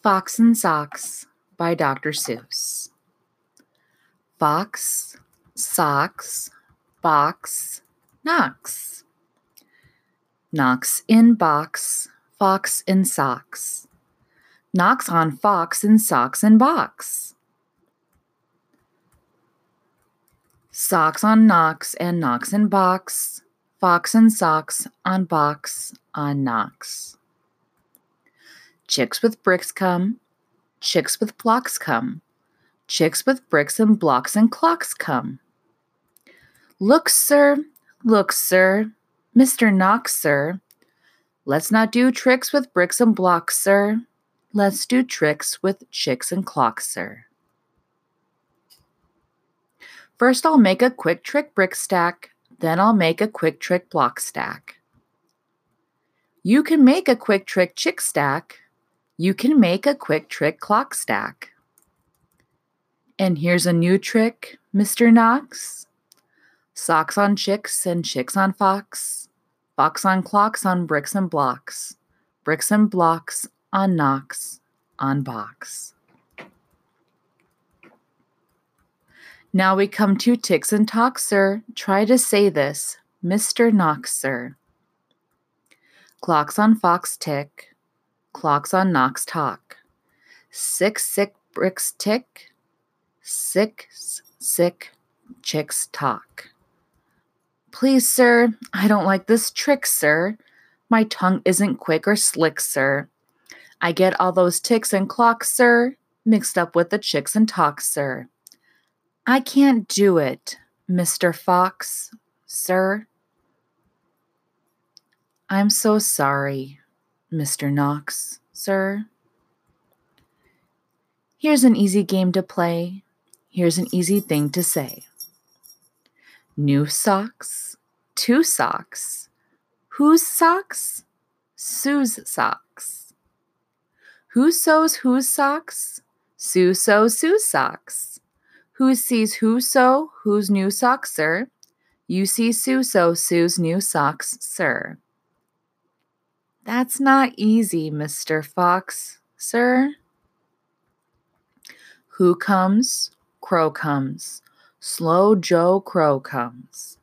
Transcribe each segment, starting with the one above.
Fox and Socks by Dr. Seuss. Fox, socks, box, knocks. Knocks in box, fox in socks. Knocks on fox in socks and box. Socks on knocks and knocks in box. Fox and socks on box on knocks. Chicks with bricks come, chicks with blocks come, chicks with bricks and blocks and clocks come. Look, sir, look, sir, Mr. Knox, sir. Let's not do tricks with bricks and blocks, sir. Let's do tricks with chicks and clocks, sir. First, I'll make a quick trick brick stack, then I'll make a quick trick block stack. You can make a quick trick chick stack, you can make a quick trick clock stack. And here's a new trick, Mr. Knox. Socks on chicks and chicks on fox. Fox on clocks on bricks and blocks. Bricks and blocks on knocks on box. Now we come to ticks and talks, sir. Try to say this, Mr. Knox, sir. Clocks on fox tick. Clocks on knocks talk. Six sick bricks tick. Six sick chicks talk. Please, sir, I don't like this trick, sir. My tongue isn't quick or slick, sir. I get all those ticks and clocks, sir, mixed up with the chicks and talks, sir. I can't do it, Mr. Fox, sir. I'm so sorry, Mr. Knox, sir. Here's an easy game to play. Here's an easy thing to say. New socks, two socks. Whose socks? Sue's socks. Who sews whose socks? Sue sews Sue's socks. Who sees who sew whose new socks, sir? You see Sue sew Sue's new socks, sir. That's not easy, Mr. Fox, sir. Who comes? Crow comes. Slow Joe Crow comes.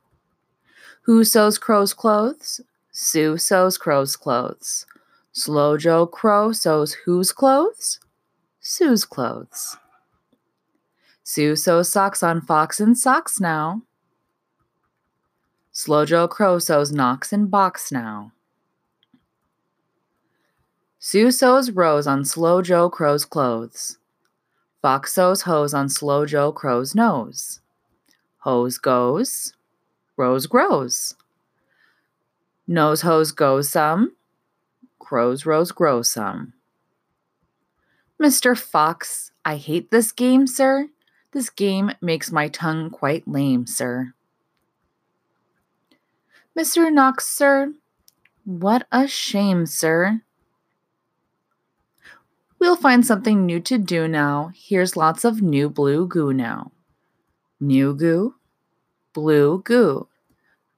Who sews Crow's clothes? Sue sews Crow's clothes. Slow Joe Crow sews whose clothes? Sue's clothes. Sue sews socks on Fox and socks now. Slow Joe Crow sews knocks and box now. Sue sews rose on Slow Joe Crow's clothes. Fox sews hose on Slow Joe Crow's nose. Hose goes, rose grows. Nose hose goes some, crow's rose grows some. Mr. Fox, I hate this game, sir. This game makes my tongue quite lame, sir. Mr. Knox, sir, what a shame, sir. We'll find something new to do now. Here's lots of new blue goo now. New goo, blue goo.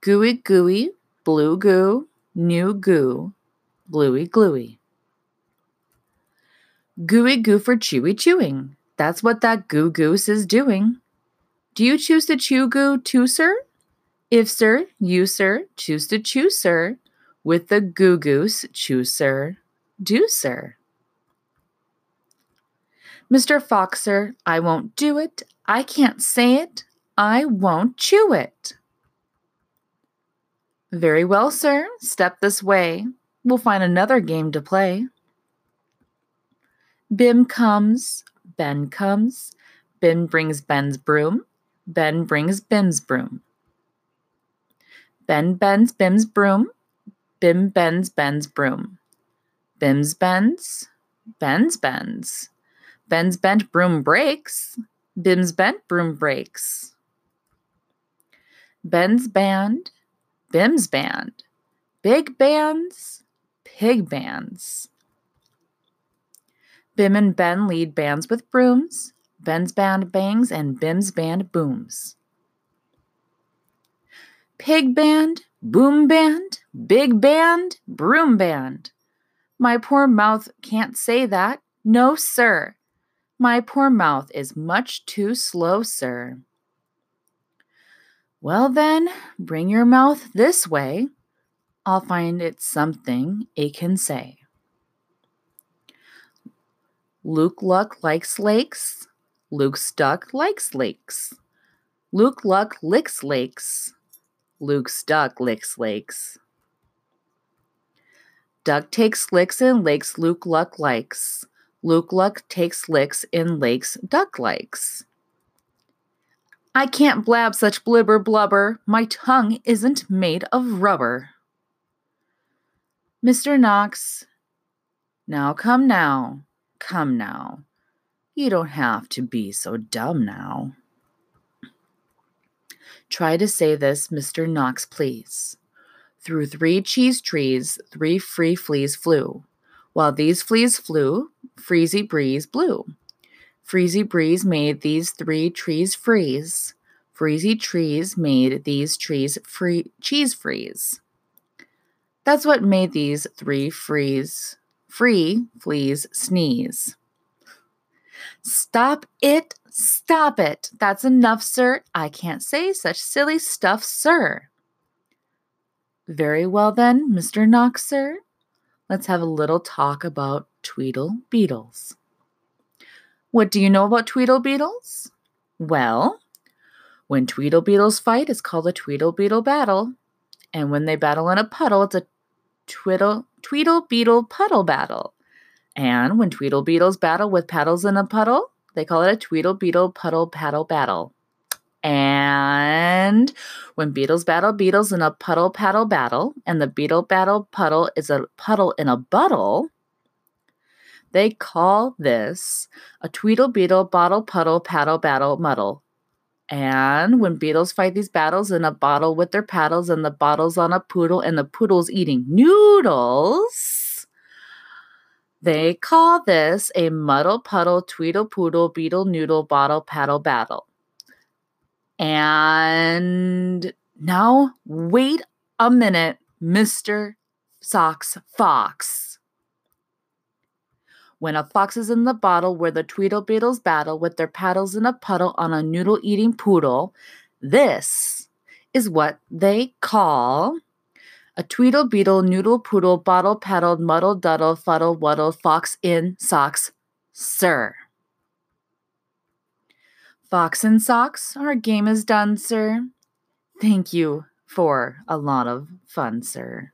Gooey gooey, blue goo, new goo, bluey gluey. Gooey goo for chewy chewing. That's what that goo goose is doing. Do you choose to chew goo too, sir? If, sir, you, sir, choose to chew, sir, with the goo goose, chew, sir, do, sir. Mr. Foxer, I won't do it. I can't say it. I won't chew it. Very well, sir. Step this way. We'll find another game to play. Bim comes, Ben comes. Ben brings Ben's broom. Ben brings Bim's broom. Ben bends Bim's broom. Bim bends Ben's broom. Bim's bends. Ben's bends. Ben's bent broom breaks. Bim's bent broom breaks. Ben's band, Bim's band. Big bands, pig bands. Bim and Ben lead bands with brooms. Ben's band bangs and Bim's band booms. Pig band, boom band, big band, broom band. My poor mouth can't say that. No, sir. My poor mouth is much too slow, sir. Well, then, bring your mouth this way. I'll find it something it can say. Luke Luck likes lakes. Luke's duck likes lakes. Luke Luck licks lakes. Luke's duck licks lakes. Duck takes licks in lakes Luke Luck likes. Luke Luck takes licks in lakes Duck likes. I can't blab such blibber blubber. My tongue isn't made of rubber. Mr. Knox, now come now, come now. You don't have to be so dumb now. Try to say this, Mr. Knox, please. Through three cheese trees, three free fleas flew. While these fleas flew, Freezy Breeze blew. Freezy Breeze made these three trees freeze. Freezy trees made these trees free cheese freeze. That's what made these three freeze free fleas sneeze. Stop it, stop it. That's enough, sir. I can't say such silly stuff, sir. Very well then, Mr. Knox, sir. Let's have a little talk about Tweedle Beetles. What do you know about Tweedle Beetles? Well, when Tweedle Beetles fight, it's called a Tweedle Beetle battle. And when they battle in a puddle, it's a Tweedle, Tweedle Beetle puddle battle. And when Tweedle Beetles battle with paddles in a puddle, they call it a Tweedle Beetle puddle paddle battle. And when beetles battle beetles in a puddle paddle battle, and the beetle battle puddle is a puddle in a buttle, they call this a Tweedle Beetle bottle puddle paddle battle muddle. And when beetles fight these battles in a bottle with their paddles, and the bottle's on a poodle, and the poodle's eating noodles, they call this a muddle puddle tweedle poodle beetle noodle bottle paddle battle. And now, wait a minute, Mr. Socks Fox. When a fox is in the bottle where the Tweedle Beetles battle with their paddles in a puddle on a noodle eating poodle, this is what they call a Tweedle Beetle noodle poodle bottle paddled muddle duddle fuddle wuddle fox in socks, sir. Fox and Socks, our game is done, sir. Thank you for a lot of fun, sir.